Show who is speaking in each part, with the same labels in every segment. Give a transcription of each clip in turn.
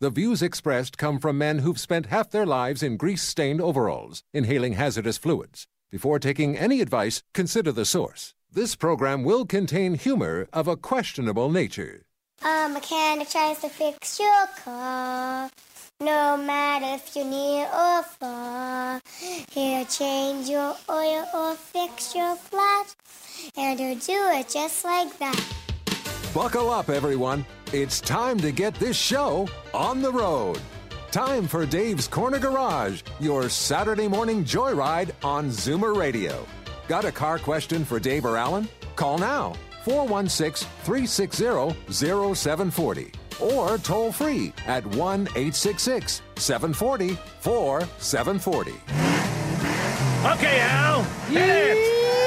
Speaker 1: the views expressed come from men who've spent half their lives in grease stained overalls, inhaling hazardous fluids. Before taking any advice, consider the source. This program will contain humor of a questionable nature.
Speaker 2: A mechanic tries to fix your car. No matter if you're near or far, he'll change your oil or fix your flat, and he'll do it just like that.
Speaker 1: Buckle up, everyone. It's time to get this show on the road. Time for Dave's Corner Garage, your Saturday morning joyride on Zoomer Radio. Got a car question for Dave or Alan? Call now 416 360 0740 or toll free at 1 866 740 4740.
Speaker 3: Okay, Al. Hit it.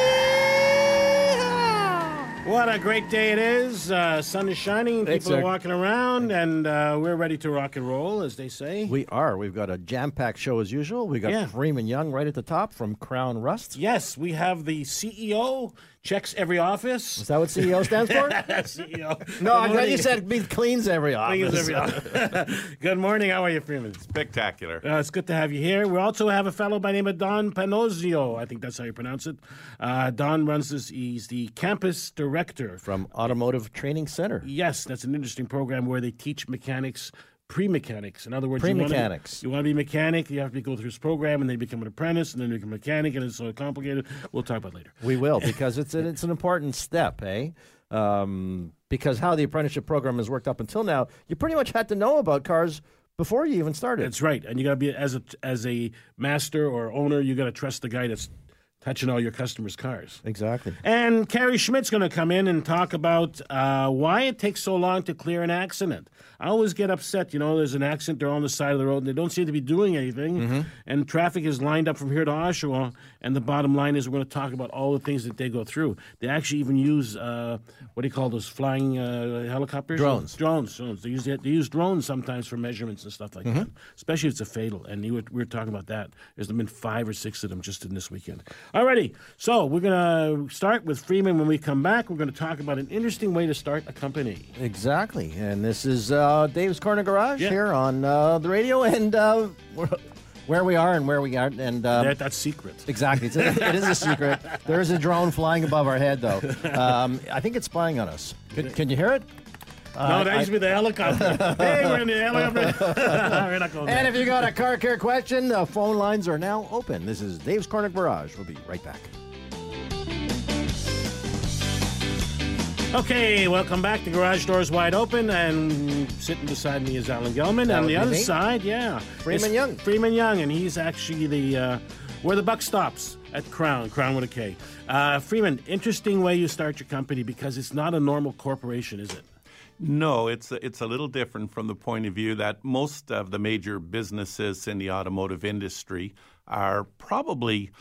Speaker 3: What a great day it is. Uh, sun is shining.
Speaker 4: Thanks,
Speaker 3: people are
Speaker 4: sir.
Speaker 3: walking around, and uh, we're ready to rock and roll, as they say.
Speaker 4: We are. We've got a jam-packed show as usual. We got
Speaker 3: Yeah.
Speaker 4: Freeman Young right at the top from Krown Rust.
Speaker 3: yes, we have the CEO checks every office.
Speaker 4: Is that what CEO stands for?
Speaker 3: CEO.
Speaker 4: no, I
Speaker 3: Good
Speaker 4: thought you said be cleans every office.
Speaker 3: Cleans every office. Good morning. How are you, Freeman?
Speaker 5: Spectacular.
Speaker 3: Uh, it's good to have you here. We also have a fellow by the name of Don Panozio. I think that's how you pronounce it. Uh, Don runs this. He's the campus director
Speaker 4: From Automotive Training Center.
Speaker 3: Yes, that's an interesting program where they teach mechanics, pre-mechanics. In other words,
Speaker 4: Pre-mechanics.
Speaker 3: You want to be mechanic, you have to go through this program, and then you become an apprentice, and then you become a mechanic, and it's so complicated. We'll talk about it later.
Speaker 4: We will because it's an, it's an important step, eh? Um, because how the apprenticeship program has worked up until now, you pretty much had to know about cars before you even started.
Speaker 3: That's right, and you got to be as a as a master or owner, you got to trust the guy that's touching all your customers' cars.
Speaker 4: exactly.
Speaker 3: And Kerry Schmidt's going to come in and talk about uh, why it takes so long to clear an accident. I always get upset, you know, there's an accident, they're on the side of the road, and they don't seem to be doing anything.
Speaker 4: Mm-hmm.
Speaker 3: And traffic is lined up from here to Oshawa. And the bottom line is, we're going to talk about all the things that they go through. They actually even use, uh, what do you call those flying uh, helicopters?
Speaker 4: Drones.
Speaker 3: Drones. Drones. They use, they use drones sometimes for measurements and stuff like
Speaker 4: Mm-hmm.
Speaker 3: that, especially if it's a fatal. And you were, we were talking about that. There's been five or six of them just in this weekend. Alrighty, so we're going to start with Freeman. When we come back, we're going to talk about an interesting way to start a company.
Speaker 4: Exactly. And this is uh, Dave's Corner Garage
Speaker 3: Yeah.
Speaker 4: here on uh, the radio and uh, we're- where we are and where we aren't. And um,
Speaker 3: that, that's secret.
Speaker 4: Exactly. It's a, it is a secret. There is a drone flying above our head, though. Um, I think it's spying on us. Can, can you hear it?
Speaker 3: no, that
Speaker 4: I-
Speaker 3: used to be the helicopter. hey, we're in the helicopter. we're not going
Speaker 4: And
Speaker 3: there.
Speaker 4: if you got a car care question, the phone lines are now open. This is Dave's Corner Garage. We'll be right back.
Speaker 3: Okay, welcome back. The garage door is wide open, and sitting beside me is Alan Gelman.
Speaker 4: That
Speaker 3: On the other
Speaker 4: me.
Speaker 3: side, yeah,
Speaker 4: Freeman Young.
Speaker 3: Freeman Young, and he's actually the uh, where the buck stops at Krown. Krown with a K. Uh, Freeman, interesting way you start your company because it's not a normal corporation, is it?
Speaker 5: No, it's a, it's a little different from the point of view that most of the major businesses in the automotive industry are probably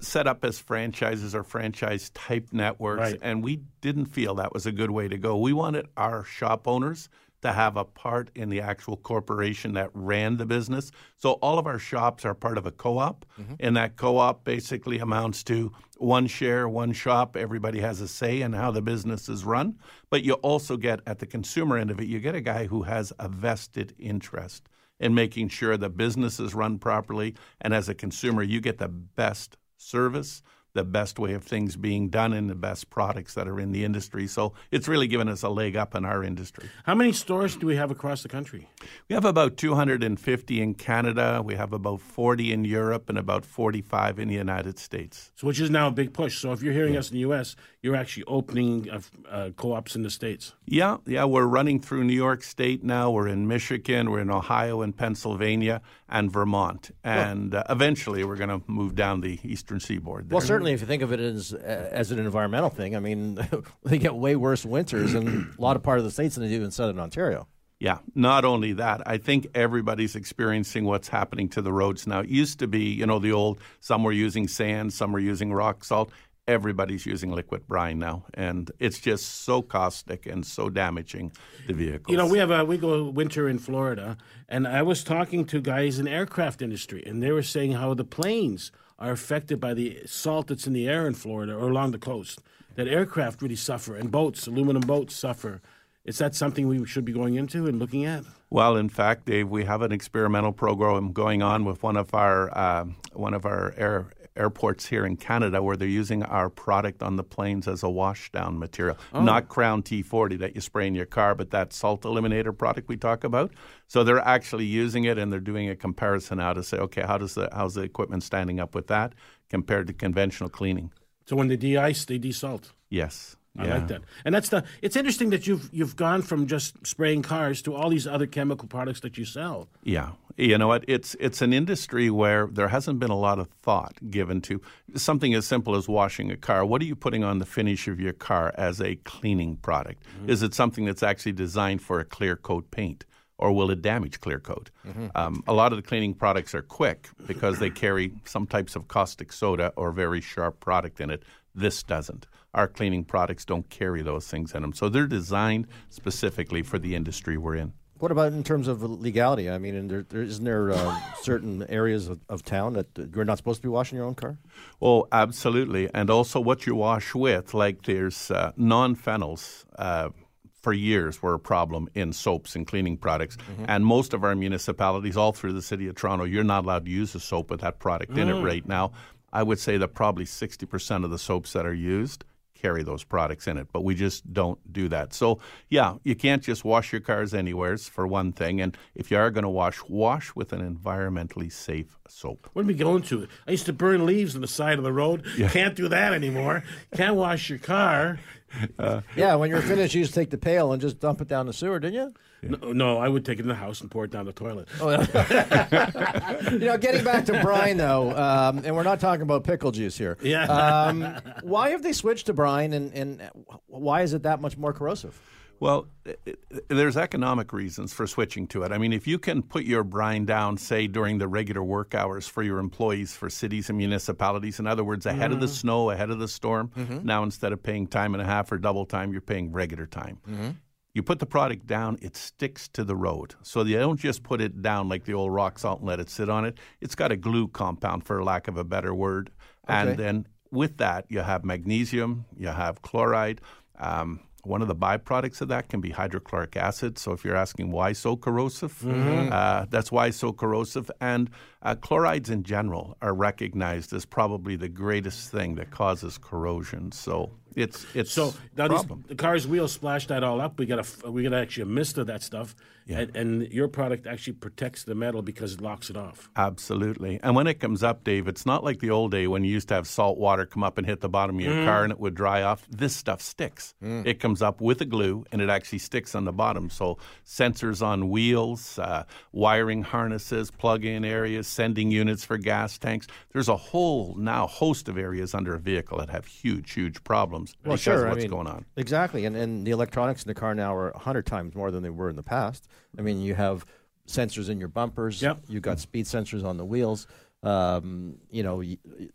Speaker 5: set up as franchises or franchise type networks,
Speaker 3: Right.
Speaker 5: and we didn't feel that was a good way to go. We wanted our shop owners to have a part in the actual corporation that ran the business. So all of our shops are part of a co-op, mm-hmm. and that co-op basically amounts to one share, one shop. Everybody has a say in how the business is run, but you also get at the consumer end of it, you get a guy who has a vested interest in making sure the business is run properly, and as a consumer, you get the best service, the best way of things being done, and the best products that are in the industry. So it's really given us a leg up in our industry.
Speaker 3: How many stores do we have across the country?
Speaker 5: We have about 250 in Canada, we have about 40 in Europe, and about 45 in the United States.
Speaker 3: So, which is now a big push. So, if you're hearing us in the U.S., you're actually opening uh, uh, co-ops in the states.
Speaker 5: Yeah, yeah, we're running through New York State now. We're in Michigan, we're in Ohio and Pennsylvania and Vermont. And uh, eventually we're going to move down the eastern seaboard. There.
Speaker 4: Well, certainly, if you think of it as as an environmental thing, I mean, they get way worse winters in a lot of part of the states than they do in southern Ontario.
Speaker 5: Yeah, not only that, I think everybody's experiencing what's happening to the roads now. It used to be, you know, the old some were using sand, some were using rock salt. Everybody's using liquid brine now, and it's just so caustic and so damaging the vehicles.
Speaker 3: You know, we have a we go winter in Florida, and I was talking to guys in aircraft industry, and they were saying how the planes are affected by the salt that's in the air in Florida or along the coast. That aircraft really suffer, and boats, aluminum boats, suffer. Is that something we should be going into and looking at?
Speaker 5: Well, in fact, Dave, we have an experimental program going on with one of our uh, one of our air, airports here in Canada, where they're using our product on the planes as a washdown material, oh. not Krown T40 that you spray in your car, but that salt eliminator product we talk about. So they're actually using it, and they're doing a comparison now to say, okay, how does the how's the equipment standing up with that compared to conventional cleaning?
Speaker 3: So when they de-ice, they desalt.
Speaker 5: Yes.
Speaker 3: I
Speaker 5: Yeah.
Speaker 3: like that. And that's the. It's interesting that you've you've gone from just spraying cars to all these other chemical products that you sell.
Speaker 5: Yeah, you know what? It's it's an industry where there hasn't been a lot of thought given to something as simple as washing a car. What are you putting on the finish of your car as a cleaning product? Is it something that's actually designed for a clear coat paint? Or will it damage clear coat? Um, a lot of the cleaning products are quick because they carry some types of caustic soda or very sharp product in it. This doesn't. Our cleaning products don't carry those things in them. So they're designed specifically for the industry we're in.
Speaker 4: What about in terms of legality? I mean, and there, there, isn't there uh, certain areas of, of town that you're not supposed to be washing your own car?
Speaker 5: Oh, absolutely. And also what you wash with, like there's uh, nonylphenols. Uh, for years were a problem in soaps and cleaning products. And most of our municipalities, all through the city of Toronto, you're not allowed to use a soap with that product in it right now. I would say that probably 60% of the soaps that are used carry those products in it, but we just don't do that. So, yeah, you can't just wash your cars anywhere, for one thing. And if you are going to wash, wash with an environmentally safe soap.
Speaker 3: What are we going to? I used to burn leaves on the side of the road. Can't do that anymore. Can't wash your car.
Speaker 4: Yeah, when you're finished, you just take the pail and just dump it down the sewer, didn't you?
Speaker 3: No, no, I would take it in the house and pour it down the toilet.
Speaker 4: You know, getting back to brine though, um, and we're not talking about pickle juice here.
Speaker 3: Yeah.
Speaker 4: Um, why have they switched to brine, and, and why is it that much more corrosive?
Speaker 5: Well, i- i- there's economic reasons for switching to it. I mean, if you can put your brine down, say, during the regular work hours for your employees for cities and municipalities, in other words, ahead of the mm. snow, ahead of the storm, mm-hmm. now instead of paying time and a half or double time, you're paying regular time. Mm-hmm. You put the product down, it sticks to the road. So you don't just put it down like the old rock salt and let it sit on it. It's got a glue compound, for lack of a better word. And then with that, you have magnesium, you have chloride. Um, one of the byproducts of that can be hydrochloric acid. So if you're asking why so corrosive, uh, that's why it's so corrosive. And uh, chlorides in general are recognized as probably the greatest thing that causes corrosion. So it's it's
Speaker 3: So
Speaker 5: a
Speaker 3: now these, the car's wheels splash that all up. We got a we got actually a mist of that stuff, and, and your product actually protects the metal because it locks it off.
Speaker 5: Absolutely. And when it comes up, Dave, it's not like the old day when you used to have salt water come up and hit the bottom of your car and it would dry off. This stuff sticks. It comes up with a glue and it actually sticks on the bottom. So sensors on wheels, uh, wiring harnesses, plug-in areas, sending units for gas tanks. There's a whole now host of areas under a vehicle that have huge, huge problems because of what's going on.
Speaker 4: Exactly, and and the electronics in the car now are hundred times more than they were in the past. I mean, you have sensors in your bumpers.
Speaker 3: Yep.
Speaker 4: you've got speed sensors on the wheels. Um, you know,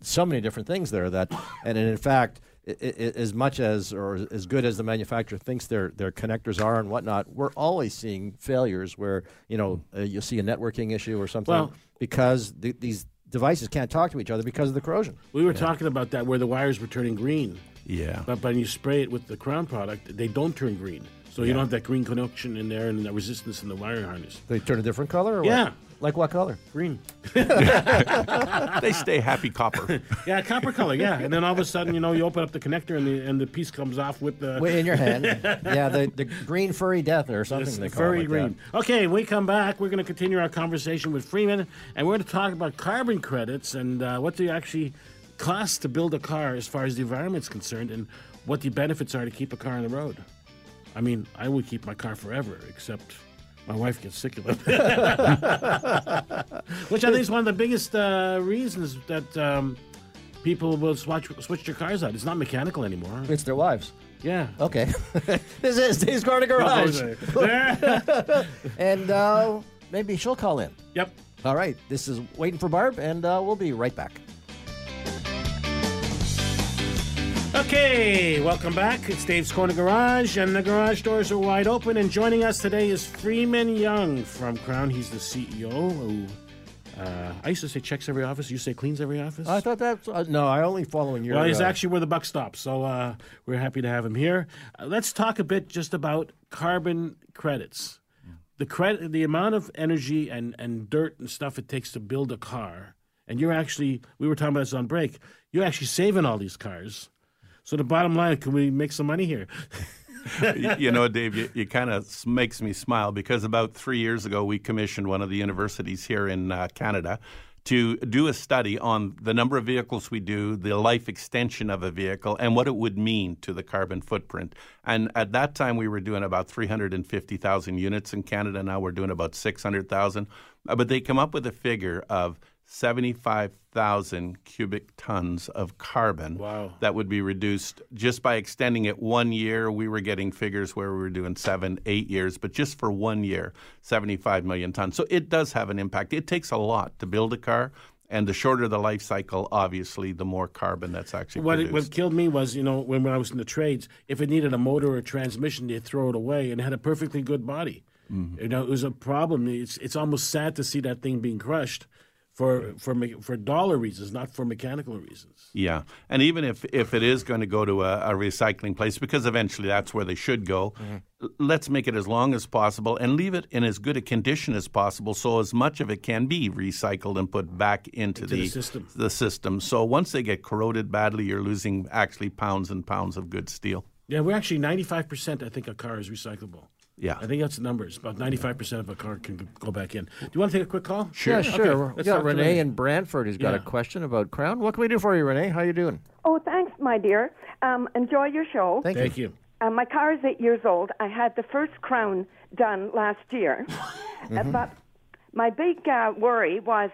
Speaker 4: so many different things there that, and in fact, i- i- as much as or as good as the manufacturer thinks their their connectors are and whatnot, we're always seeing failures where you know uh, you'll see a networking issue or something
Speaker 3: Well-
Speaker 4: because th- these devices can't talk to each other because of the corrosion.
Speaker 3: We were talking about that where the wires were turning green,
Speaker 5: Yeah.
Speaker 3: but when you spray it with the Krown product, they don't turn green. So you don't have that green connection in there and the resistance in the wiring harness.
Speaker 4: They turn a different color. Or what?
Speaker 3: Yeah.
Speaker 4: Like what color?
Speaker 3: Green.
Speaker 5: they stay happy copper.
Speaker 3: Yeah, copper color. Yeah, and then all of a sudden, you know, you open up the connector and the and the piece comes off with the
Speaker 4: Wait, in your hand. yeah, the, the green furry death or something
Speaker 3: It's
Speaker 4: they call
Speaker 3: furry
Speaker 4: it like that.
Speaker 3: green. Okay, when we come back, we're going to continue our conversation with Freeman, and we're going to talk about carbon credits and uh, what they actually cost to build a car as far as the environment's concerned, and what the benefits are to keep a car on the road. I mean, I would keep my car forever, except my wife gets sick of it. Which I think is one of the biggest uh, reasons that um, people will switch, switch their cars out. It's not mechanical anymore.
Speaker 4: It's their wives.
Speaker 3: Yeah.
Speaker 4: Okay. this is Dave's Car to Garage. and uh, maybe she'll call in.
Speaker 3: yep.
Speaker 4: All right. This is Waiting for Barb, and uh, we'll be right back.
Speaker 3: Okay, welcome back. It's Dave's Corner Garage, and the garage doors are wide open. And joining us today is Freeman Young from Krown. He's the CEO who, uh, I used to say checks every office. You say cleans every office?
Speaker 4: I thought that's uh, no. I only follow in your.
Speaker 3: well, he's
Speaker 4: uh,
Speaker 3: actually where the buck stops. So uh, we're happy to have him here. Uh, let's talk a bit just about carbon credits. The credit, the amount of energy and, and dirt and stuff it takes to build a car, and you're actually, we were talking about this on break. You're actually saving all these cars. So the bottom line, can we make some money here?
Speaker 5: You know, Dave, you, you kind of makes me smile because about three years ago, we commissioned one of the universities here in uh, Canada to do a study on the number of vehicles we do, the life extension of a vehicle, and what it would mean to the carbon footprint. And at that time, we were doing about 350,000 units in Canada. Now we're doing about 600,000. Uh, But they come up with a figure of 75,000 cubic tons of carbon
Speaker 3: Wow.
Speaker 5: that would be reduced just by extending it one year. We were getting figures where we were doing seven, eight years, but just for one year, 75 million tons. So it does have an impact. It takes a lot to build a car. And the shorter the life cycle, obviously, the more carbon that's actually
Speaker 3: What,
Speaker 5: produced.
Speaker 3: what killed me was, you know, when, when I was in the trades, if it needed a motor or a transmission, they'd throw it away and it had a perfectly good body. Mm-hmm. You know, it was a problem. It's, it's almost sad to see that thing being crushed for, for, me- for dollar reasons, not for mechanical reasons.
Speaker 5: Yeah, and even if, if it is going to go to a, a recycling place, because eventually that's where they should go, mm-hmm. l- let's make it as long as possible and leave it in as good a condition as possible, so as much of it can be recycled and put back into,
Speaker 3: the system.
Speaker 5: The system. So once they get corroded badly, you're losing actually pounds and pounds of good steel.
Speaker 3: Yeah, we're actually 95%, I think, a car is recyclable.
Speaker 5: Yeah.
Speaker 3: I think that's the numbers. About 95% of a car can go back in. Do you want to take a quick call?
Speaker 4: Yeah, sure.
Speaker 3: Okay,
Speaker 4: we
Speaker 3: let's
Speaker 4: got Renee
Speaker 3: Renee.
Speaker 4: in Brantford who's got a question about Krown. What can we do for you, Renee? How are you doing?
Speaker 6: Oh, thanks, my dear. Um, enjoy your show.
Speaker 4: Thank,
Speaker 3: Thank
Speaker 4: you.
Speaker 3: you.
Speaker 6: Uh, my car is eight years old. I had the first crown done last year. Uh, but my big uh, worry was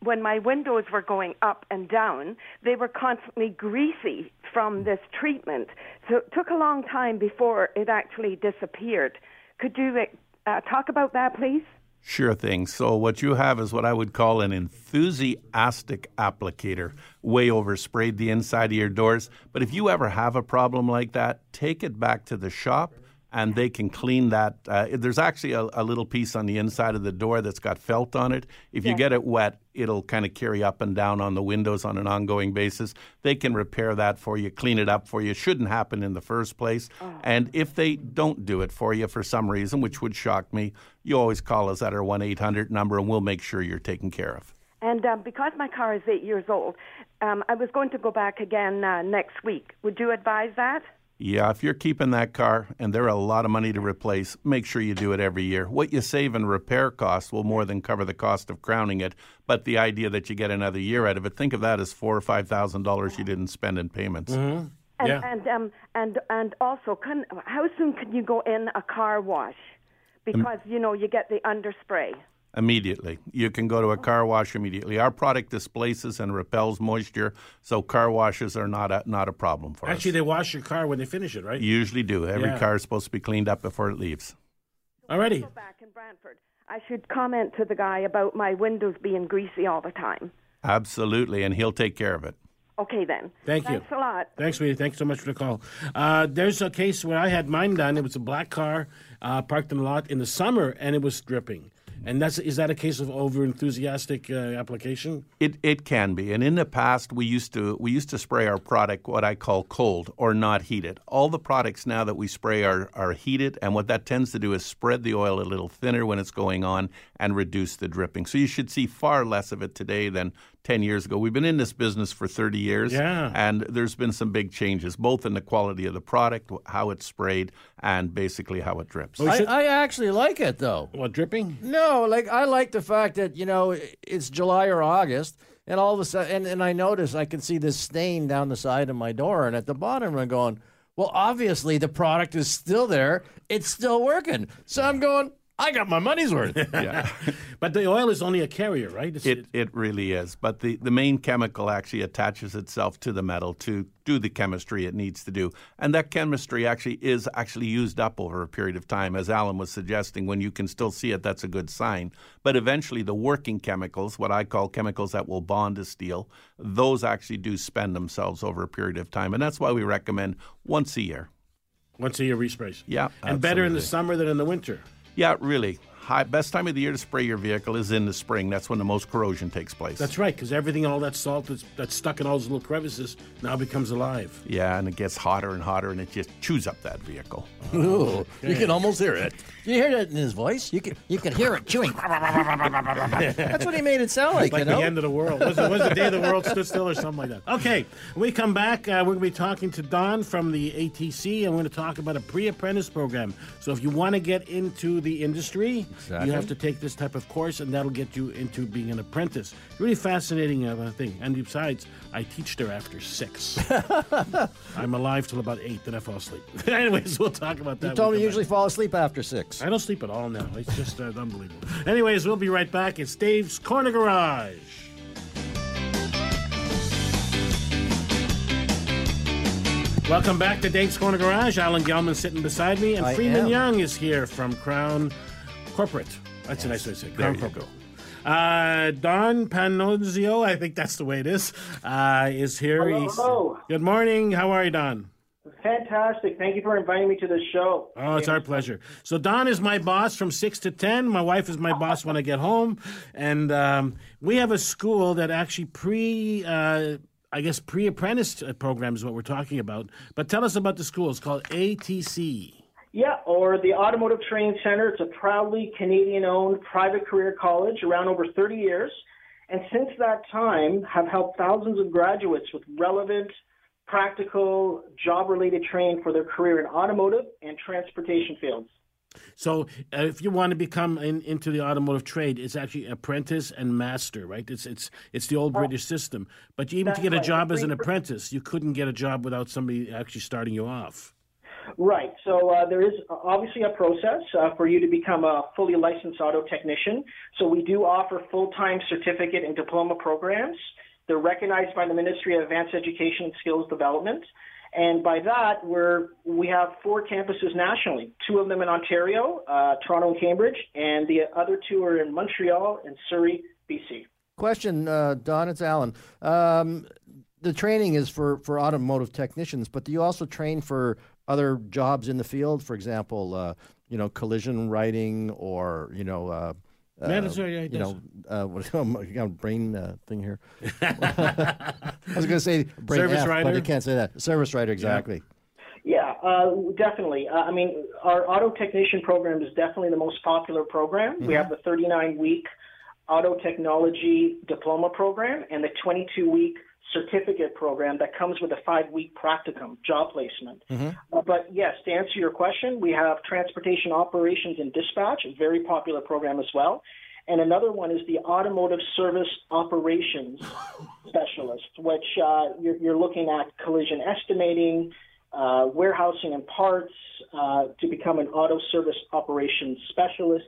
Speaker 6: when my windows were going up and down, they were constantly greasy from this treatment. So it took a long time before it actually disappeared. Could you uh, talk about that, please?
Speaker 5: Sure thing. So what you have is what I would call an enthusiastic applicator. Way oversprayed the inside of your doors. But if you ever have a problem like that, take it back to the shop and they can clean that. Uh, there's actually a, a little piece on the inside of the door that's got felt on it. If you get it wet, it'll kind of carry up and down on the windows on an ongoing basis. They can repair that for you, clean it up for you. It shouldn't happen in the first place. And if they don't do it for you for some reason, which would shock me, you always call us at our 1 800 number and we'll make sure you're taken care of.
Speaker 6: And um, because my car is eight years old, um, I was going to go back again uh, next week. Would you advise that?
Speaker 5: Yeah, if you're keeping that car and they're a lot of money to replace, make sure you do it every year. What you save in repair costs will more than cover the cost of crowning it. But the idea that you get another year out of it, think of that as four or five thousand dollars you didn't spend in payments.
Speaker 6: And
Speaker 3: Yeah.
Speaker 6: and um and and also, can, how soon can you go in a car wash? Because you know you get the underspray.
Speaker 5: Immediately, you can go to a car wash immediately. Our product displaces and repels moisture, so car washes are not a not a problem for
Speaker 3: Actually,
Speaker 5: us.
Speaker 3: Actually, they wash your car when they finish it, right?
Speaker 5: You usually do. Every
Speaker 3: Yeah.
Speaker 5: car is supposed to be cleaned up before it leaves.
Speaker 6: Already. Back in Brantford. I should comment to the guy about my windows being greasy all the time.
Speaker 5: Absolutely, and he'll take care of it.
Speaker 6: Okay then.
Speaker 3: Thank you.
Speaker 6: Thanks a lot.
Speaker 3: Thanks, sweetie. Thanks so much for the call. Uh, there's a case where I had mine done. It was a black car uh, parked in the lot in the summer, and it was dripping. And that's is that a case of over enthusiastic uh, application?
Speaker 5: It it can be, and in the past we used to we used to spray our product what I call cold or not heated. All the products now that we spray are are heated, and what that tends to do is spread the oil a little thinner when it's going on and reduce the dripping. So you should see far less of it today than ten years ago. We've been in this business for thirty years,
Speaker 3: Yeah.
Speaker 5: and there's been some big changes, both in the quality of the product, how it's sprayed, and basically how it drips.
Speaker 3: We
Speaker 4: I, I actually like it though.
Speaker 3: What dripping?
Speaker 4: No, like I like the fact that you know it's July or August, and all of a sudden, and, and I notice I can see this stain down the side of my door, and at the bottom I'm going, well, obviously the product is still there, it's still working. So I'm going, I got my money's worth.
Speaker 5: Yeah.
Speaker 3: But the oil is only a carrier, right? It's,
Speaker 5: It, it really is. But the, the main chemical actually attaches itself to the metal to do the chemistry it needs to do. And that chemistry actually is actually used up over a period of time. As Alan was suggesting, when you can still see it, that's a good sign. But eventually, the working chemicals, what I call chemicals that will bond to steel, those actually do spend themselves over a period of time. And that's why we recommend once a year.
Speaker 3: once a year resprays.
Speaker 5: Yeah,
Speaker 3: and better in the summer than in the winter.
Speaker 5: Yeah, really. High, best time of the year to spray your vehicle is in the spring. That's when the most corrosion takes place.
Speaker 3: That's right, because everything, all that salt that's, that's stuck in all those little crevices, now becomes alive.
Speaker 5: Yeah, and it gets hotter and hotter, and it just chews up that vehicle.
Speaker 4: Ooh, you can almost hear it. You hear that in his voice?
Speaker 7: You can you can hear it chewing.
Speaker 4: That's what he made it sound like,
Speaker 3: like
Speaker 4: you know?
Speaker 3: the end of the world. Was it was the day the world stood still or something like that? Okay, when we come back, uh, we're going to be talking to Don from the ATC, and we're going to talk about a pre-apprentice program. So if you want to get into the industry,
Speaker 4: Exactly.
Speaker 3: you have to take this type of course, and that'll get you into being an apprentice. Really fascinating uh, thing. And besides, I teach there after six. I'm alive till about eight, then I fall asleep. Anyways, we'll talk about that.
Speaker 4: You told me you usually
Speaker 3: back.
Speaker 4: fall asleep after six.
Speaker 3: I don't sleep at all now. It's just uh, unbelievable. Anyways, we'll be right back. It's Dave's Corner Garage. Welcome back to Dave's Corner Garage. Alan Gelman sitting beside me, and
Speaker 4: I
Speaker 3: Freeman
Speaker 4: am.
Speaker 3: Young is here from Krown Corporate. That's a nice way to say it. Krown
Speaker 5: you
Speaker 3: Corporate. Uh, Don Panozio, I think that's the way it is, uh, is here.
Speaker 8: Hello, hello.
Speaker 3: Good morning. How are you, Don?
Speaker 8: Fantastic. Thank you for inviting me to the show.
Speaker 3: Oh, it's our pleasure. So Don is my boss from six to ten. My wife is my boss when I get home, and um, we have a school that actually pre, uh, I guess, pre-apprentice uh, program is what we're talking about. But tell us about the school. It's called ATC.
Speaker 8: Yeah, or the Automotive Training Center. It's a proudly Canadian owned private career college around over 30 years. And since that time, have helped thousands of graduates with relevant, practical, job related training for their career in automotive and transportation fields.
Speaker 3: So uh, if you want to become in, into the automotive trade, it's actually apprentice and master, right? It's it's it's the old British system. But even to get a
Speaker 8: right.
Speaker 3: job as an apprentice, you couldn't get a job without somebody actually starting you off.
Speaker 8: Right. So uh, there is obviously a process uh, for you to become a fully licensed auto technician. So we do offer full-time certificate and diploma programs. They're recognized by the Ministry of Advanced Education and Skills Development. And by that, we're, we have four campuses nationally, two of them in Ontario, uh, Toronto and Cambridge, and the other two are in Montreal and Surrey, BC.
Speaker 4: Question, uh, Don, it's Alan. Um, the training is for, for automotive technicians, but do you also train for other jobs in the field? For example, uh, you know, collision writing or, you know, uh, uh,
Speaker 3: Mandatory, yeah,
Speaker 4: you know, uh, what, I got brain uh, thing here. I was going to say brain
Speaker 3: Service
Speaker 4: F, but
Speaker 3: writer?
Speaker 4: I can't say that. Service writer, exactly.
Speaker 8: Yeah, uh, definitely. Uh, I mean, our auto technician program is definitely the most popular program. We have the 39 week auto technology diploma program and the 22 week certificate program that comes with a five week practicum job placement. Uh, but yes, to answer your question, we have transportation operations and dispatch, a very popular program as well. And another one is the automotive service operations specialist, which uh, you're, you're looking at collision estimating, uh, warehousing and parts uh, to become an auto service operations specialist,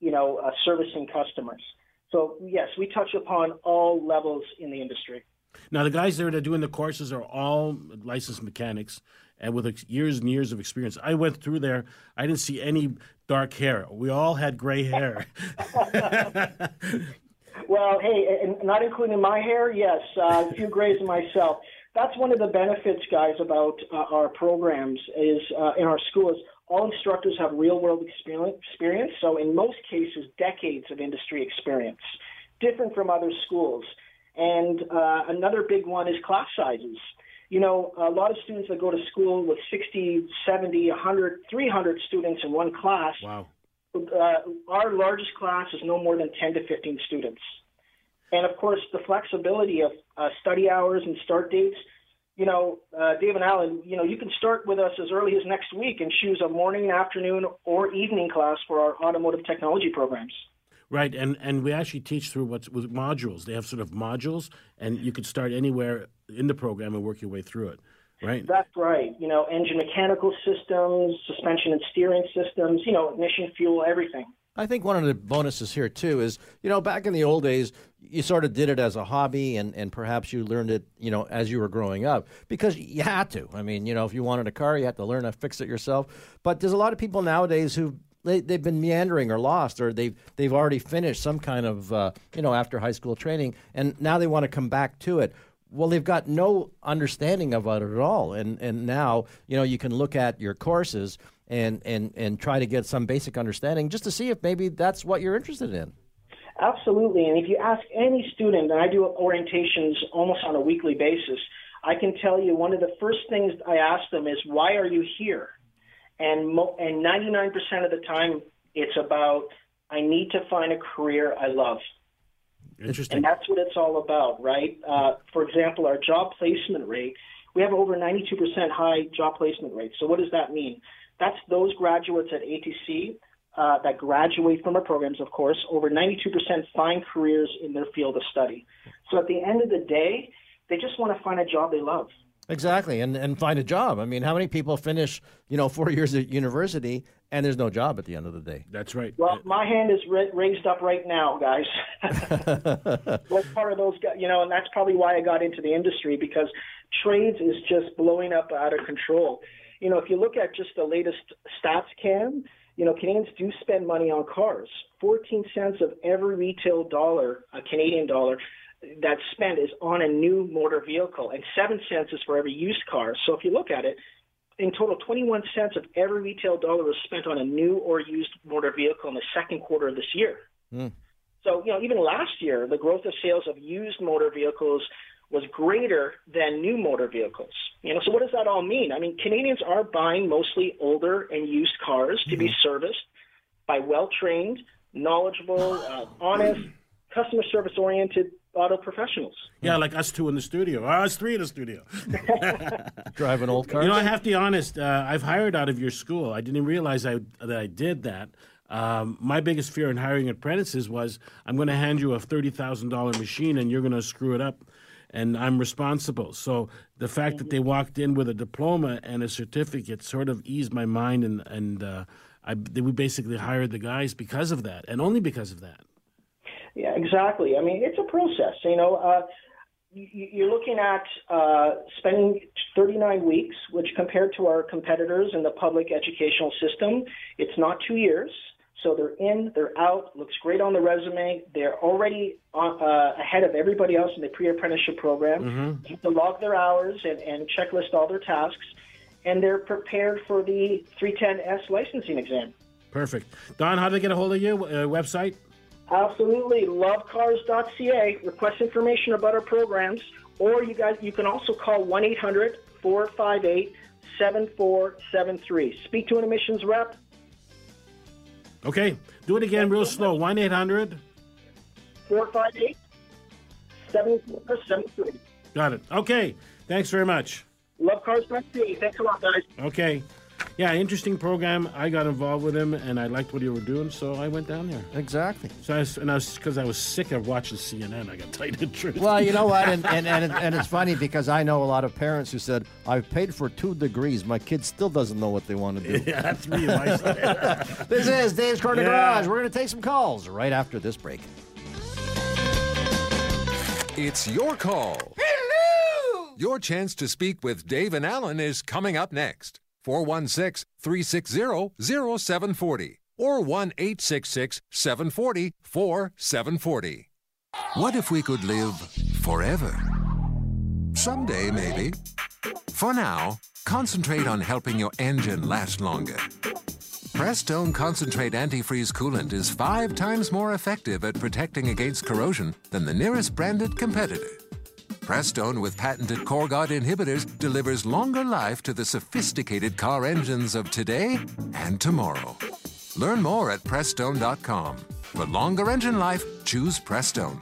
Speaker 8: you know, uh, servicing customers. So, yes, we touch upon all levels in the industry.
Speaker 3: Now, the guys there that are doing the courses are all licensed mechanics and with years and years of experience. I went through there. I didn't see any dark hair. We all had gray hair.
Speaker 8: Well, hey, not including my hair, yes, uh, a few grays myself. That's one of the benefits, guys, about uh, our programs is uh, in our schools. All instructors have real world experience, so in most cases, decades of industry experience, different from other schools. And uh, another big one is class sizes. You know, a lot of students that go to school with 60, 70, 100, 300 students in one class
Speaker 3: wow.
Speaker 8: uh, our largest class is no more than 10 to 15 students. And of course, the flexibility of uh, study hours and start dates. You know, uh, Dave and Alan, you know, you can start with us as early as next week and choose a morning, afternoon, or evening class for our automotive technology programs.
Speaker 3: Right, and and we actually teach through what's with modules. They have sort of modules, and you could start anywhere in the program and work your way through it. Right.
Speaker 8: That's right. You know, engine mechanical systems, suspension and steering systems, you know, ignition, fuel, everything.
Speaker 4: I think one of the bonuses here too is, you know, back in the old days, you sort of did it as a hobby, and, and perhaps you learned it, you know, as you were growing up because you had to. I mean, you know, if you wanted a car, you had to learn to fix it yourself. But there's a lot of people nowadays who they, they've been meandering or lost, or they've they've already finished some kind of, uh, you know, after high school training, and now they want to come back to it well they've got no understanding of it at all and and now you know you can look at your courses and and and try to get some basic understanding just to see if maybe that's what you're interested in
Speaker 8: Absolutely. And if you ask any student, and I do orientations almost on a weekly basis, I can tell you one of the first things I ask them is, why are you here? And, mo- and 99% of the time, it's about, I need to find a career I love.
Speaker 3: Interesting.
Speaker 8: And that's what it's all about, right? Uh, for example, our job placement rate, we have over 92% high job placement rate. So what does that mean? That's those graduates at ATC uh, that graduate from our programs, of course, over 92% find careers in their field of study. So at the end of the day, they just want to find a job they love.
Speaker 4: Exactly, and and find a job. I mean, how many people finish, you know, four years at university and there's no job at the end of the day?
Speaker 3: That's right.
Speaker 8: Well, my hand is ra- raised up right now, guys. was part of those guys, you know, and that's probably why I got into the industry because trades is just blowing up out of control. You know, if you look at just the latest stats cam, you know, Canadians do spend money on cars. 14 cents of every retail dollar, a Canadian dollar, that's spent is on a new motor vehicle, and 7 cents is for every used car. So if you look at it, in total, 21 cents of every retail dollar was spent on a new or used motor vehicle in the second quarter of this year.
Speaker 4: Mm.
Speaker 8: So, you know, even last year, the growth of sales of used motor vehicles was greater than new motor vehicles. You know, so what does that all mean? I mean, Canadians are buying mostly older and used cars to be serviced by well-trained, knowledgeable, uh, honest, customer service-oriented auto professionals.
Speaker 3: Yeah, like us two in the studio. Or us three in the studio.
Speaker 4: Driving old cars.
Speaker 3: You know, I have to be honest. Uh, I've hired out of your school. I didn't realize I, that I did that. Um, my biggest fear in hiring apprentices was I'm going to hand you a thirty thousand dollar machine and you're going to screw it up, and I'm responsible. So the fact that they walked in with a diploma and a certificate sort of eased my mind, and and uh, I, we basically hired the guys because of that, and only because of that.
Speaker 8: Yeah, exactly. I mean, it's a process. You know, uh, you- you're looking at uh, spending 39 weeks, which compared to our competitors in the public educational system, it's not two years. So they're in, they're out, looks great on the resume. They're already on, uh, ahead of everybody else in the pre-apprenticeship program. They have to log their hours and, and checklist all their tasks, and they're prepared for the 310S licensing exam.
Speaker 3: Perfect. Don, how do they get a hold of you? Uh, website?
Speaker 8: Absolutely. Lovecars.ca. Request information about our programs, or you guys you can also call 1 800 458 7473. Speak to an admissions rep.
Speaker 3: Okay, do it again real slow. 1 800.
Speaker 8: 458 7473.
Speaker 3: Got it. Okay, thanks very much.
Speaker 8: Lovecars.ca. Thanks a lot, guys.
Speaker 3: Okay. Yeah, interesting program. I got involved with him, and I liked what he were doing, so I went down there.
Speaker 4: Exactly.
Speaker 3: So I was, and I was because I was sick of watching CNN. I got to tell you the truth.
Speaker 4: Well, you know what, and, and, and, and it's funny because I know a lot of parents who said, I've paid for two degrees. My kid still doesn't know what they want to do.
Speaker 3: yeah, that's me. and my son.
Speaker 4: this is Dave's Corner
Speaker 3: Yeah.
Speaker 4: Garage. We're going to take some calls right after this break.
Speaker 1: It's your call. Hello! Your chance to speak with Dave and Alan is coming up next. 416 360 0740 or 1 866 740 4740. What if we could live forever? Someday, maybe. For now, concentrate on helping your engine last longer. Prestone Concentrate Antifreeze Coolant is five times more effective at protecting against corrosion than the nearest branded competitor. Prestone with patented Cor-Guard inhibitors delivers longer life to the sophisticated car engines of today and tomorrow. Learn more at Prestone.com. For longer engine life, choose Prestone.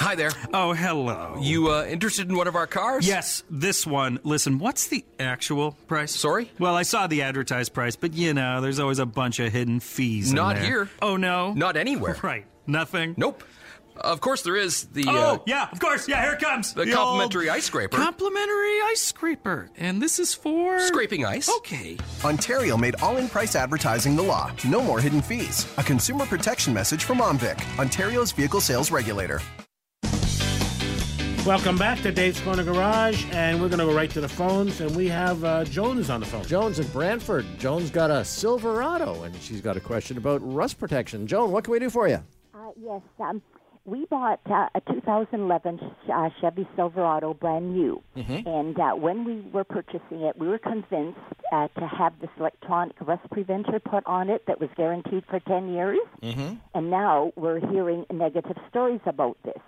Speaker 7: Hi there.
Speaker 9: Oh, hello.
Speaker 7: You uh, interested in one of our cars?
Speaker 9: Yes, this one. Listen, what's the actual price?
Speaker 7: Sorry?
Speaker 9: Well, I saw the advertised price, but you know, there's always a bunch of hidden fees. in
Speaker 7: Not
Speaker 9: there.
Speaker 7: here.
Speaker 9: Oh no.
Speaker 7: Not anywhere.
Speaker 9: Right. Nothing.
Speaker 7: Nope. Of course, there is the
Speaker 9: Oh,
Speaker 7: uh,
Speaker 9: yeah, of course. Yeah, here it comes.
Speaker 7: the
Speaker 9: old
Speaker 7: complimentary ice scraper.
Speaker 9: Complimentary ice scraper. And this is for.
Speaker 7: Scraping ice.
Speaker 9: Okay.
Speaker 10: Ontario made all in price advertising the law. No more hidden fees. A consumer protection message from OMVIC, Ontario's vehicle sales regulator.
Speaker 3: Welcome back to Dave's Corner Garage, and we're going to go right to the phones, and we have uh, Joan's on the phone.
Speaker 4: Joan's in Brantford. Joan's got a Silverado, and she's got a question about rust protection. Joan, what can we do for you?
Speaker 11: Uh, yes, um, we bought uh, a 2011 uh, Chevy Silverado, brand new.
Speaker 4: Mm-hmm.
Speaker 11: And uh, when we were purchasing it, we were convinced uh, to have this electronic rust preventer put on it that was guaranteed for 10 years.
Speaker 4: Mm-hmm.
Speaker 11: And now we're hearing negative stories about this.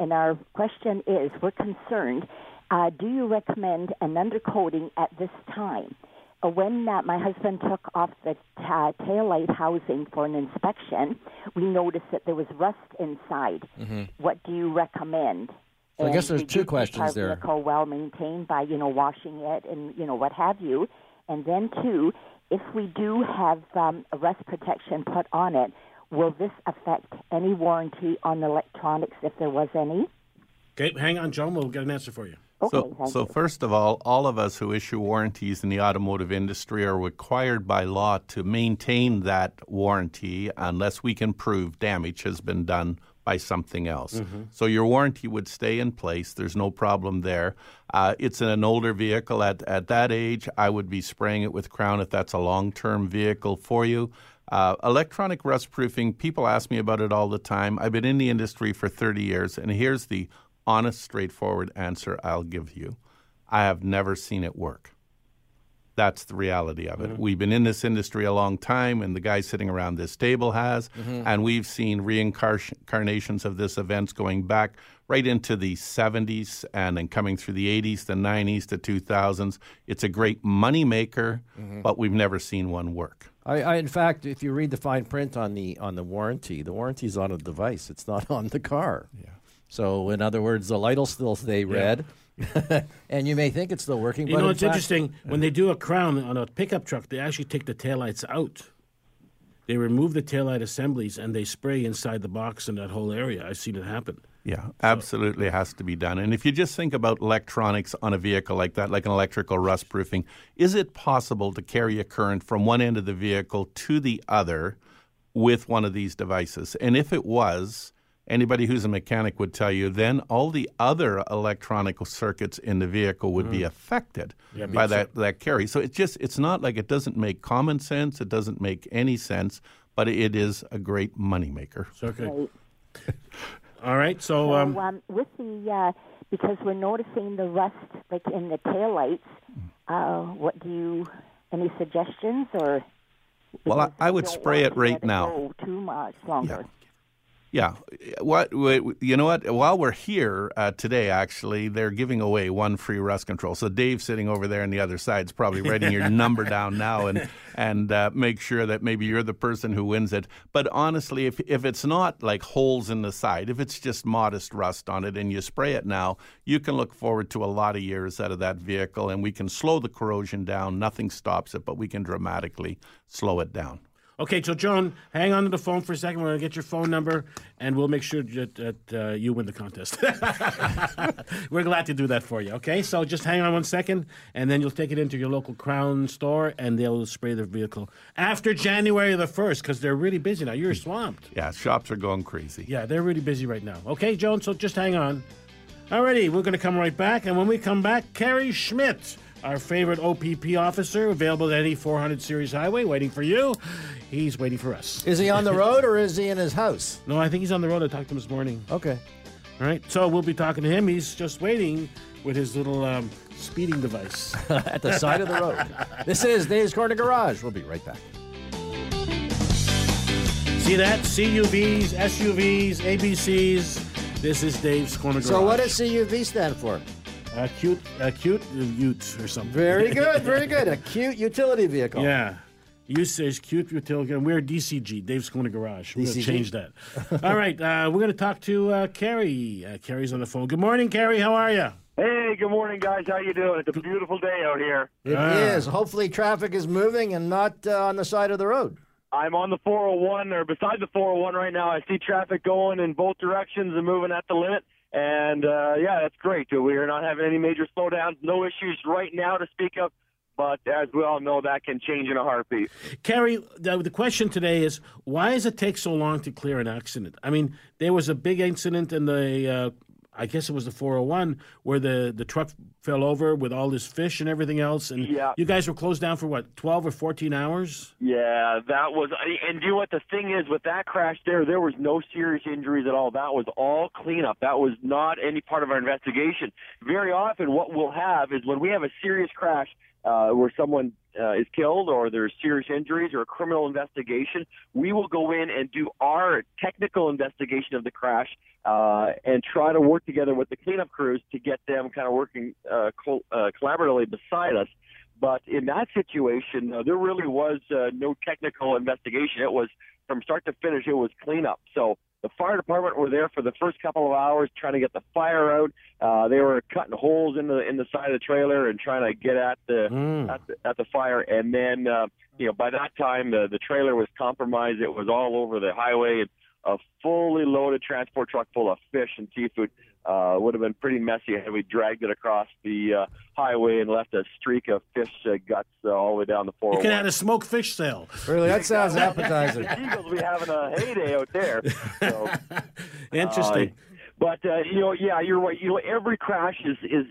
Speaker 11: And our question is we're concerned uh, do you recommend an undercoating at this time? Uh, when uh, my husband took off the ta- taillight housing for an inspection, we noticed that there was rust inside.
Speaker 4: Mm-hmm.
Speaker 11: What do you recommend?
Speaker 4: So I guess there's two
Speaker 11: you keep
Speaker 4: questions
Speaker 11: our
Speaker 4: there.
Speaker 11: Vehicle well maintained by you know washing it and you know what have you, and then two, if we do have um, a rust protection put on it, will this affect any warranty on the electronics if there was any?
Speaker 3: Okay, hang on, Joan. We'll get an answer for you.
Speaker 5: So, so first of all, all of us who issue warranties in the automotive industry are required by law to maintain that warranty unless we can prove damage has been done by something else.
Speaker 12: Mhm.
Speaker 5: So your warranty would stay in place. There's no problem there. Uh, it's in an older vehicle. At, at that age, I would be spraying it with Krown if that's a long term vehicle for you. Uh, electronic rust proofing, people ask me about it all the time. I've been in the industry for 30 years, and here's the honest, straightforward answer I'll give you I have never seen it work. That's the reality of it.
Speaker 12: Mhm.
Speaker 5: We've been in this industry a long time, and the guy sitting around this table has,
Speaker 12: Mhm.
Speaker 5: and we've seen reincarnations of this events going back right into the 70s and then coming through the 80s, the 90s, the 2000s. It's a great money maker,
Speaker 4: Mhm.
Speaker 5: but we've never seen one work.
Speaker 4: I, I, in fact, if you read the fine print on the on the warranty, the warranty's on a device. It's not on the car. Yeah. So, in other words, the light will still stay red, and you may think it's still working.
Speaker 3: You
Speaker 4: but
Speaker 3: know,
Speaker 4: in
Speaker 3: it's
Speaker 4: fact-
Speaker 3: interesting. When they do a crown on a pickup truck, they actually take the taillights out. They remove the taillight assemblies and they spray inside the box in that whole area. I've seen it happen.
Speaker 5: Yeah, absolutely has to be done. And if you just think about electronics on a vehicle like that, like an electrical rust proofing, is it possible to carry a current from one end of the vehicle to the other with one of these devices? And if it was, anybody who's a mechanic would tell you, then all the other electronic circuits in the vehicle would be
Speaker 12: Mhm.
Speaker 5: affected
Speaker 12: Yeah,
Speaker 5: by
Speaker 12: makes
Speaker 5: that, that carry. So it's just it's not like it doesn't make common sense, it doesn't make any sense, but it is a great moneymaker.
Speaker 3: Okay. All right. So,
Speaker 11: So
Speaker 3: um,
Speaker 11: um, with the uh, because we're noticing the rust like in the taillights, uh, what do you any suggestions or?
Speaker 5: Well, I, I would spray it right now.
Speaker 11: too much longer.
Speaker 5: Yeah. What you know what? While we're here uh, today, actually, they're giving away one free rust control. So Dave, sitting over there on the other side, is probably writing your number down now and and uh, make sure that maybe you're the person who wins it. But honestly, if if it's not like holes in the side, if it's just modest rust on it, and you spray it now, you can look forward to a lot of years out of that vehicle, and we can slow the corrosion down. Nothing stops it, but we can dramatically slow it down.
Speaker 3: Okay, so Joan, hang on to the phone for a second. We're going to get your phone number and we'll make sure that, that uh, you win the contest. We're glad to do that for you. Okay, so just hang on one second and then you'll take it into your local Krown store and they'll spray the vehicle after January the 1st because they're really busy now. You're swamped.
Speaker 5: Yeah, shops are going crazy.
Speaker 3: Yeah, they're really busy right now. Okay, Joan, so just hang on. Alrighty, we're going to come right back. And when we come back, Kerry Schmidt, our favorite OPP officer, available at any 400 series highway, waiting for you. He's waiting for us.
Speaker 4: Is he on the road or is he in his house?
Speaker 3: No, I think he's on the road. I talked to him this morning.
Speaker 4: Okay.
Speaker 3: All right, so we'll be talking to him. He's just waiting with his little um, speeding device
Speaker 4: At the side of the road. This is Dave's Corner Garage. We'll be right back.
Speaker 3: See that? CUVs, SUVs, ABCs. This is Dave's Corner Garage.
Speaker 4: So, what does CUV stand for?
Speaker 3: Acute, acute ute or something.
Speaker 4: Very good, very good. A cute utility vehicle.
Speaker 3: Yeah. You says cute utility. and We're DCG, Dave's Corner Garage. We're going to change that. All right, uh, we're going to talk to uh, Kerry. Uh, Kerry's on the phone. Good morning, Kerry. How are you?
Speaker 12: Hey, good morning, guys. How you doing? It's a beautiful day out here.
Speaker 4: It is. Hopefully, traffic is moving and not uh, on the side of the road.
Speaker 12: I'm on the 401 or beside the 401 right now. I see traffic going in both directions and moving at the limit. And uh, yeah, that's great. We are not having any major slowdowns, no issues right now to speak of. But as we all know, that can change in a heartbeat.
Speaker 3: Kerry, the, the question today is why does it take so long to clear an accident? I mean, there was a big incident in the uh, I guess it was the 401 where the, the truck fell over with all this fish and everything else. And
Speaker 12: yeah.
Speaker 3: you guys were closed down for what, 12 or 14 hours?
Speaker 12: Yeah, that was. And you know what the thing is with that crash there, there was no serious injuries at all. That was all cleanup. That was not any part of our investigation. Very often, what we'll have is when we have a serious crash uh, where someone uh, is killed or there's serious injuries or a criminal investigation, we will go in and do our technical investigation of the crash uh, and try to work together with the cleanup crews to get them kind of working uh, uh, collaboratively beside us. But in that situation, uh, there really was uh, no technical investigation. It was from start to finish, it was cleanup. So the fire department were there for the first couple of hours trying to get the fire out. Uh, they were cutting holes in the in the side of the trailer and trying to get at the
Speaker 3: mm.
Speaker 12: at the, at the fire. And then uh, you know by that time the the trailer was compromised. It was all over the highway. And a fully loaded transport truck full of fish and seafood uh, would have been pretty messy had we dragged it across the uh, highway and left a streak of fish uh, guts uh, all the way down the 401.
Speaker 3: You could have had a smoked fish sale.
Speaker 4: Really, that sounds appetizing.
Speaker 12: the Eagles will be having a heyday out there. So,
Speaker 3: Interesting.
Speaker 12: uh, but uh, you know, yeah, you're right. You know, every crash is is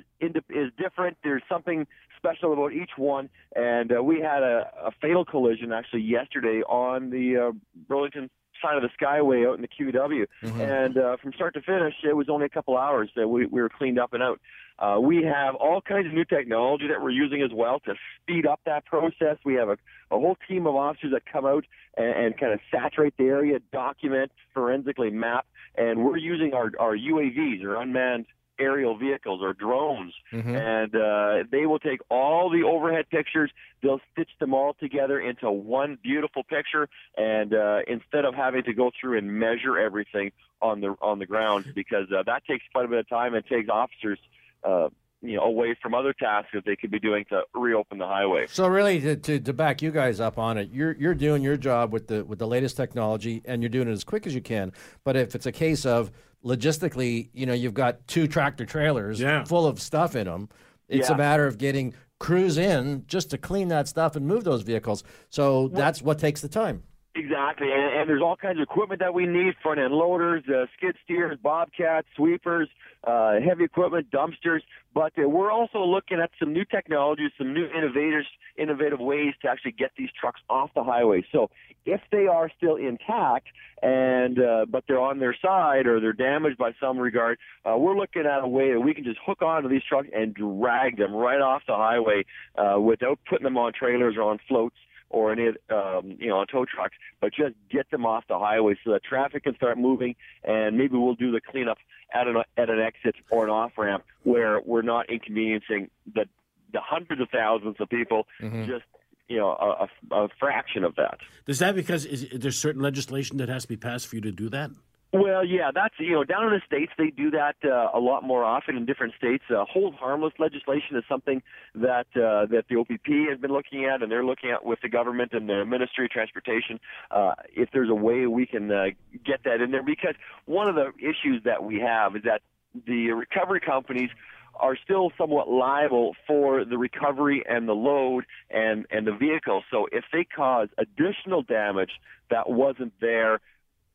Speaker 12: is different. There's something special about each one, and uh, we had a, a fatal collision actually yesterday on the uh, Burlington side of the Skyway out in the QW,
Speaker 4: Mm-hmm.
Speaker 12: and uh, from start to finish, it was only a couple hours that we, we were cleaned up and out. Uh, we have all kinds of new technology that we're using as well to speed up that process. We have a, a whole team of officers that come out and, and kind of saturate the area, document, forensically map, and we're using our, our UAVs, or unmanned aerial vehicles or drones,
Speaker 4: Mm-hmm.
Speaker 12: and uh, they will take all the overhead pictures. They'll stitch them all together into one beautiful picture, and uh, instead of having to go through and measure everything on the on the ground, because uh, that takes quite a bit of time and takes officers. Uh, you know, away from other tasks that they could be doing to reopen the highway.
Speaker 4: So really, to, to, to back you guys up on it, you're you're doing your job with the with the latest technology, and you're doing it as quick as you can. But if it's a case of logistically, you know, you've got two tractor trailers
Speaker 3: Yeah.
Speaker 4: full of stuff in them, it's
Speaker 12: Yeah.
Speaker 4: a matter of getting crews in just to clean that stuff and move those vehicles. So that's what takes the time.
Speaker 12: Exactly, and, and there's all kinds of equipment that we need: front end loaders, uh, skid steers, bobcats, sweepers, uh, heavy equipment, dumpsters. But uh, we're also looking at some new technologies, some new innovators, innovative ways to actually get these trucks off the highway. So if they are still intact and uh, but they're on their side or they're damaged by some regard, uh, we're looking at a way that we can just hook onto these trucks and drag them right off the highway uh, without putting them on trailers or on floats or any um, you know on tow trucks, but just get them off the highway so that traffic can start moving, and maybe we'll do the cleanup at an at an exit or an off ramp where we're not inconveniencing the the hundreds of thousands of people. Just you know a, a, a fraction of that.
Speaker 3: Is that because is, is there certain legislation that has to be passed for you to do that?
Speaker 12: Well, yeah, that's you know down in the states they do that uh, a lot more often in different states. Uh, hold harmless legislation is something that uh, that the OPP has been looking at, and they're looking at with the government and the Ministry of Transportation. Uh, if there's a way we can uh, get that in there, because one of the issues that we have is that the recovery companies are still somewhat liable for the recovery and the load and and the vehicle. So if they cause additional damage that wasn't there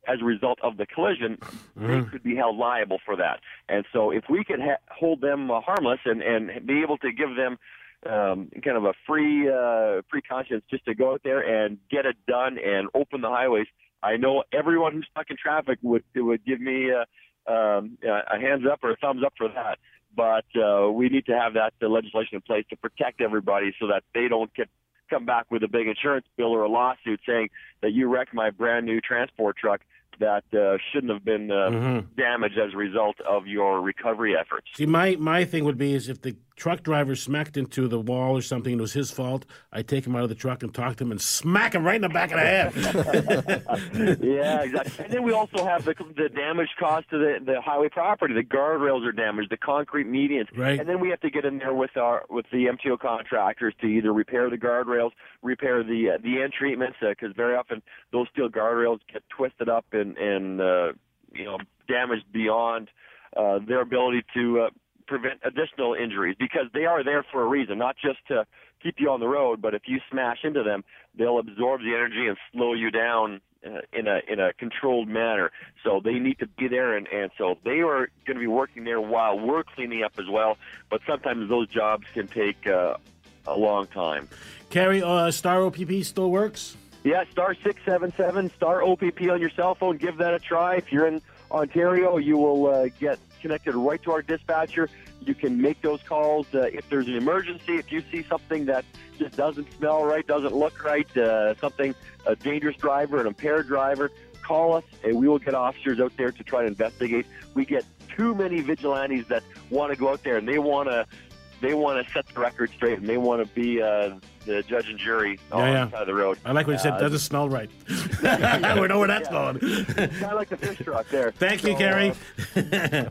Speaker 12: as a result of the collision, they could be held liable for that. And so, if we could ha- hold them uh, harmless and and be able to give them um, kind of a free uh, free conscience just to go out there and get it done and open the highways, I know everyone who's stuck in traffic would would give me uh, um, a hands up or a thumbs up for that. But uh, we need to have that uh, legislation in place to protect everybody so that they don't get come back with a big insurance bill or a lawsuit saying that you wrecked my brand new transport truck that uh, shouldn't have been uh,
Speaker 3: Mhm.
Speaker 12: damaged as a result of your recovery efforts.
Speaker 3: See, my, my thing would be is if the truck driver smacked into the wall or something, and it was his fault, I take him out of the truck and talk to him and smack him right in the back of the head.
Speaker 12: yeah, exactly. And then we also have the the damage caused to the the highway property. The guardrails are damaged, the concrete medians,
Speaker 3: Right.
Speaker 12: and then we have to get in there with our with the MTO contractors to either repair the guardrails, repair the uh, the end treatments, because very often those steel guardrails get twisted up and and uh, you know damaged beyond uh, their ability to uh, prevent additional injuries because they are there for a reason, not just to keep you on the road, but if you smash into them, they'll absorb the energy and slow you down uh, in a in a controlled manner. So they need to be there, and and so they are going to be working there while we're cleaning up as well. But sometimes those jobs can take uh, a long time.
Speaker 3: Kerry, uh, Star OPP still works?
Speaker 12: Yeah, star six seven seven star OPP on your cell phone. Give that a try. If you're in Ontario, you will uh, get connected right to our dispatcher. You can make those calls uh, if there's an emergency. If you see something that just doesn't smell right, doesn't look right, uh, something a dangerous driver, an impaired driver, call us and we will get officers out there to try to investigate. We get too many vigilantes that want to go out there and they want to they want to set the record straight and they want to be uh, the judge and jury on
Speaker 3: Yeah, yeah.
Speaker 12: the side of the road.
Speaker 3: I like what you said.
Speaker 12: Uh,
Speaker 3: Doesn't smell right. we know where that's going.
Speaker 12: of like the fish truck there.
Speaker 3: Thank you,
Speaker 12: So,
Speaker 3: Kerry.
Speaker 12: uh,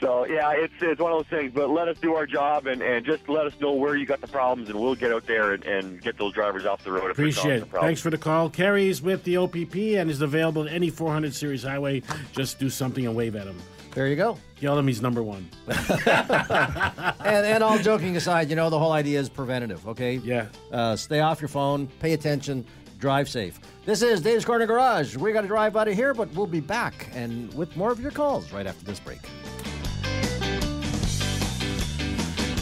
Speaker 12: so yeah, it's it's one of those things. But let us do our job and, and just let us know where you got the problems, and we'll get out there and, and get those drivers off the road. If they're causing
Speaker 3: Appreciate it. Thanks for the call. Kerry's with the OPP and is available at any 400 series highway. Just do something and wave at him.
Speaker 4: There you go.
Speaker 3: Yell at him he's number one.
Speaker 4: and, and all joking aside, you know, the whole idea is preventative, okay?
Speaker 3: Yeah.
Speaker 4: Uh, stay off your phone, pay attention, drive safe. This is Dave's Corner Garage. we got to drive out of here, but we'll be back and with more of your calls right after this break.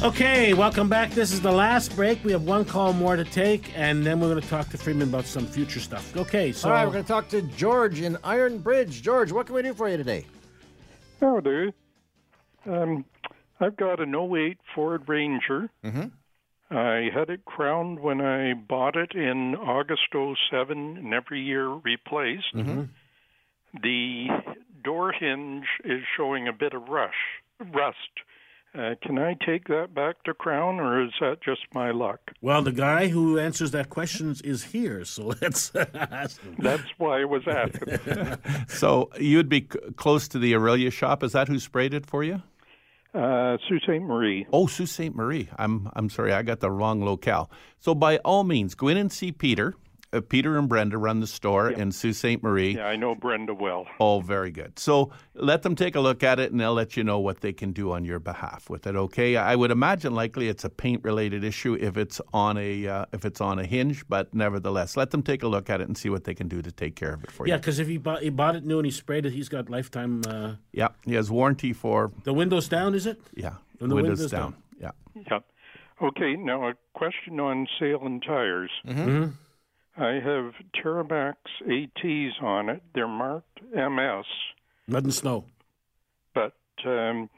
Speaker 3: Okay, welcome back. This is the last break. We have one call more to take, and then we're going to talk to Freeman about some future stuff. Okay, so
Speaker 4: All right, we're going to talk to George in Iron Bridge. George, what can we do for you today?
Speaker 13: Howdy. Um, I've got an 08 Ford Ranger.
Speaker 4: Mm-hmm.
Speaker 13: I had it crowned when I bought it in August 07 and every year replaced.
Speaker 4: Mm-hmm.
Speaker 13: The door hinge is showing a bit of rush, rust. Uh, can I take that back to Krown, or is that just my luck?
Speaker 3: Well, the guy who answers that question is here, so let's ask him.
Speaker 13: That's why I was asking.
Speaker 5: So you'd be c- close to the Orillia shop. Is that who sprayed it for you?
Speaker 13: Uh, Sault Ste. Marie.
Speaker 5: Oh, Sault Ste. Marie. I'm I'm sorry, I got the wrong locale. So by all means, go in and see Peter. Uh, Peter and Brenda run the store in Sault Ste. Marie.
Speaker 13: Yeah, I know Brenda well.
Speaker 5: Oh, very good. So let them take a look at it, and they'll let you know what they can do on your behalf with it. Okay. I would imagine likely it's a paint-related issue if it's on a uh, if it's on a hinge, but nevertheless, let them take a look at it and see what they can do to take care of it for you.
Speaker 3: Yeah, because if he bought, he bought it new and he sprayed it, he's got lifetime. Uh,
Speaker 5: Yeah. He has warranty for
Speaker 3: the windows down, is it?
Speaker 5: yeah
Speaker 3: From the
Speaker 5: windows,
Speaker 3: windows
Speaker 5: down.
Speaker 3: down.
Speaker 5: Yeah.
Speaker 13: Yeah. Okay, now a question on sale and tires.
Speaker 3: Mhm.
Speaker 13: I have Terramax ATs on it. They're marked MS,
Speaker 3: Mud and snow.
Speaker 13: but um,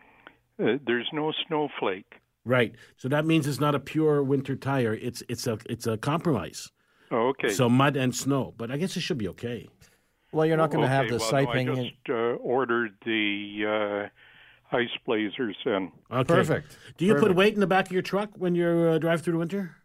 Speaker 13: uh, there's no snowflake.
Speaker 3: Right. So that means it's not a pure winter tire. It's it's a it's a compromise.
Speaker 13: Oh, okay.
Speaker 3: So mud and snow, but I guess it should be okay.
Speaker 4: Well, you're not going to have the
Speaker 13: well, no,
Speaker 4: siping.
Speaker 13: I just uh, ordered the uh, ice blazers in.
Speaker 3: Okay.
Speaker 4: Perfect.
Speaker 3: Do you put weight in the back of your truck when you uh, drive through the winter?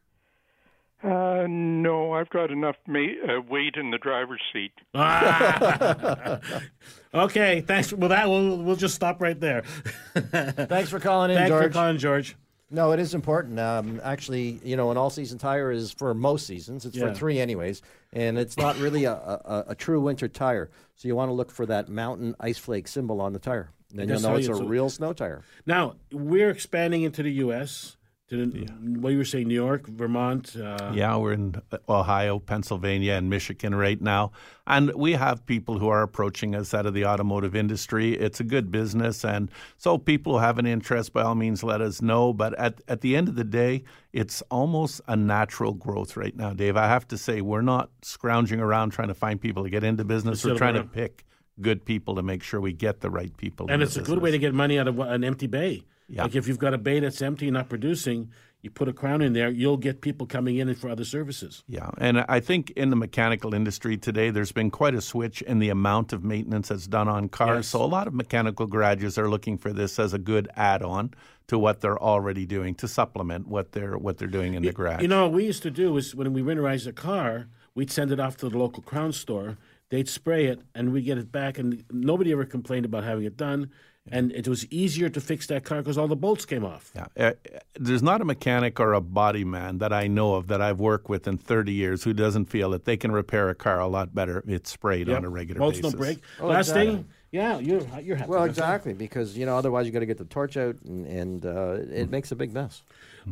Speaker 13: Uh, no, I've got enough ma- uh, weight in the driver's seat.
Speaker 3: Ah! okay, thanks. Well, that we'll we'll just stop right there.
Speaker 4: Thanks for calling in,
Speaker 3: Thanks
Speaker 4: George.
Speaker 3: for calling, George.
Speaker 4: No, it is important. Um, actually, you know, an all-season tire is for most seasons. It's
Speaker 3: Yeah.
Speaker 4: for three, anyways, and it's not really a, a, a true winter tire. So you want to look for that mountain ice flake symbol on the tire. Then you'll know it's a real snow tire.
Speaker 3: Now we're expanding into the U.S. To the, what you were saying, New York, Vermont. Uh,
Speaker 5: Yeah, we're in Ohio, Pennsylvania, and Michigan right now. And we have people who are approaching us out of the automotive industry. It's a good business. And so people who have an interest, by all means, let us know. But at, at the end of the day, it's almost a natural growth right now, Dave. I have to say, we're not scrounging around trying to find people to get into business. We're trying to pick good people to make sure we get the right people.
Speaker 3: and it's a good way to get money out of an empty bay.
Speaker 5: Yeah.
Speaker 3: Like if you've got a bay that's empty and not producing, you put a Krown in there, you'll get people coming in for other services.
Speaker 5: Yeah, and I think in the mechanical industry today, there's been quite a switch in the amount of maintenance that's done on cars.
Speaker 3: Yes.
Speaker 5: So a lot of mechanical garages are looking for this as a good add-on to what they're already doing to supplement what they're what they're doing in the garage.
Speaker 3: You know, what we used to do is when we winterized a car, we'd send it off to the local Krown store. They'd spray it, and we'd get it back, and nobody ever complained about having it done. And it was easier to fix that car because all the bolts came off.
Speaker 5: Yeah. Uh, there's not a mechanic or a body man that I know of that I've worked with in 30 years who doesn't feel that they can repair a car a lot better if it's sprayed
Speaker 3: Yep.
Speaker 5: on a regular
Speaker 3: bolts
Speaker 5: basis.
Speaker 3: don't break.
Speaker 4: Oh,
Speaker 3: Last
Speaker 4: exactly.
Speaker 3: thing, yeah, you're you're happy.
Speaker 4: Well, exactly, because you know otherwise you got to get the torch out, and, and uh, it makes a big mess.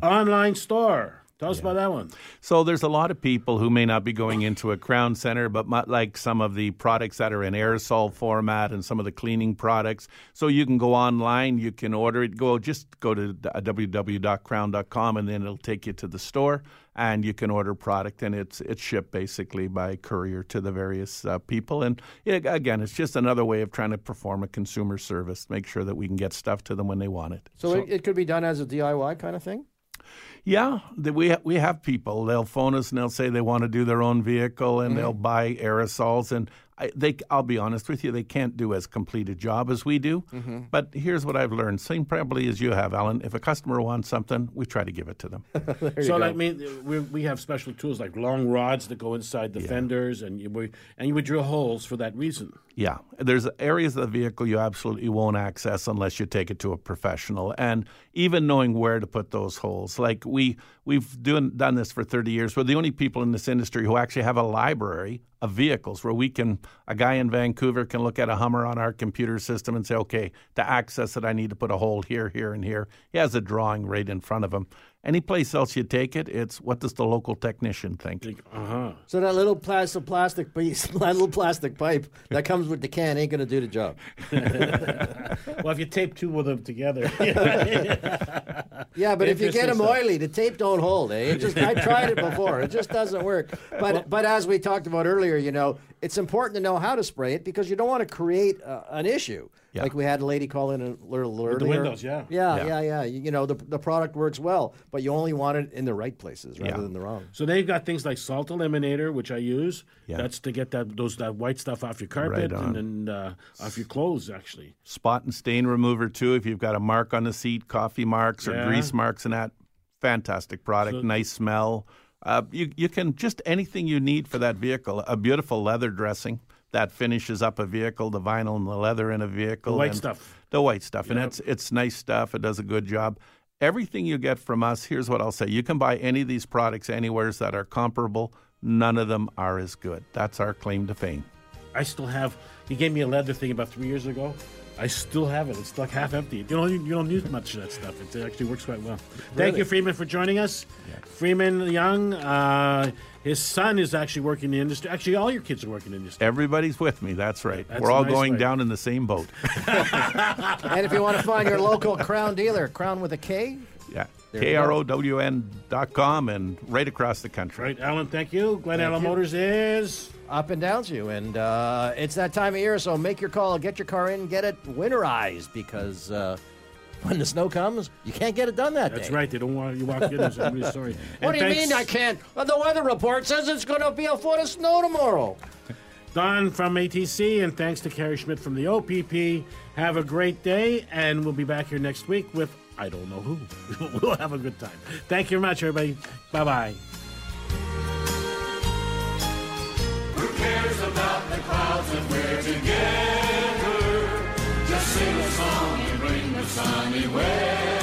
Speaker 3: Online store. Tell us about that one.
Speaker 5: So there's a lot of people who may not be going into a Krown center, but might like some of the products that are in aerosol format and some of the cleaning products. So you can go online, you can order it. Go just go to uh, www.krown.com, and then it'll take you to the store, and you can order product, and it's it's shipped basically by courier to the various uh, people. And yeah, again, it's just another way of trying to perform a consumer service, make sure that we can get stuff to them when they want it.
Speaker 4: So, it, it could be done as a DIY kind of thing.
Speaker 5: Yeah, we we have people. They'll phone us and they'll say they want to do their own vehicle and they'll buy aerosols. And I, they, I'll be honest with you, they can't do as complete a job as we do.
Speaker 4: Mhm.
Speaker 5: But here's what I've learned: same probably as you have, Alan. If a customer wants something, we try to give it to them.
Speaker 3: so, like, I mean, we, we have special tools like long rods that go inside the fenders, and you would, and you would drill holes for that reason.
Speaker 5: Yeah, there's areas of the vehicle you absolutely won't access unless you take it to a professional, and even knowing where to put those holes. Like we we've doing, done this for 30 years. We're the only people in this industry who actually have a library of vehicles where we can a guy in Vancouver can look at a Hummer on our computer system and say, okay, to access it, I need to put a hole here, here, and here. He has a drawing right in front of him. Any place else you take it, it's what does the local technician think?
Speaker 3: Uh huh.
Speaker 4: So that little plastic plastic piece, that little plastic pipe that comes with the can ain't going to do the job.
Speaker 3: well, if you tape two of them together.
Speaker 4: Yeah, but if you get them oily, the tape don't hold. Eh? It just I tried it before. It just doesn't work. But but as we talked about earlier, you know, it's important to know how to spray it because you don't want to create uh, an issue.
Speaker 5: Yeah.
Speaker 4: Like we had a lady call in a little earlier.
Speaker 3: With the windows, yeah.
Speaker 4: Yeah,
Speaker 5: Yeah.
Speaker 4: yeah, yeah. You, you know, the the product works well, but you only want it in the right places rather
Speaker 5: Yeah.
Speaker 4: than the wrong.
Speaker 3: So they've got things like salt eliminator, which I use.
Speaker 5: Yeah.
Speaker 3: That's to get that those that white stuff off your carpet
Speaker 5: Right
Speaker 3: and then uh, off your clothes, actually.
Speaker 5: spot and stain remover too. If you've got a mark on the seat, coffee marks or
Speaker 3: Yeah.
Speaker 5: grease marks, and that fantastic product,
Speaker 3: So-
Speaker 5: nice smell. Uh, you you can just anything you need for that vehicle. A beautiful leather dressing that finishes up a vehicle, the vinyl and the leather in a vehicle,
Speaker 3: The white stuff.
Speaker 5: the white stuff, and it's it's nice stuff. It does a good job. Everything you get from us, here's what I'll say: you can buy any of these products anywheres that are comparable. None of them are as good. That's our claim to fame.
Speaker 3: I still have. He gave me a leather thing about three years ago. I still have it. It's like half empty. You don't you don't use much of that stuff. It actually works quite well. Thank you, Freeman, for joining us. Freeman Young, uh, his son is actually working in the industry. Actually, all your kids are working in the industry.
Speaker 5: Everybody's with me. That's right.
Speaker 3: That's
Speaker 5: We're all
Speaker 3: nice
Speaker 5: going
Speaker 3: way.
Speaker 5: down in the same boat.
Speaker 4: and if you want to find your local Krown dealer, Krown with a K,
Speaker 5: Yeah.
Speaker 4: There you go.
Speaker 5: KROWN dot com and right across the country.
Speaker 3: Right, Alan. Thank you. Glen
Speaker 4: Thank
Speaker 3: Allen
Speaker 4: you.
Speaker 3: Motors is.
Speaker 4: up and downs you. And uh, it's that time of year, so make your call, get your car in, get it winterized because uh, when the snow comes, you can't get it done that
Speaker 3: That's
Speaker 4: day.
Speaker 3: That's right. They don't want you walk in. I'm really sorry.
Speaker 4: What
Speaker 3: And
Speaker 4: do you
Speaker 3: thanks-
Speaker 4: mean I can't? Well, the weather report says it's going to be a foot of snow tomorrow.
Speaker 3: Don from ATC, and thanks to Kerry Schmidt from the OPP. Have a great day, and we'll be back here next week with I don't know who. we'll have a good time. Thank you very much, everybody. Bye bye.
Speaker 14: Who cares about the clouds if we're together? Just sing a song and bring the sunny weather.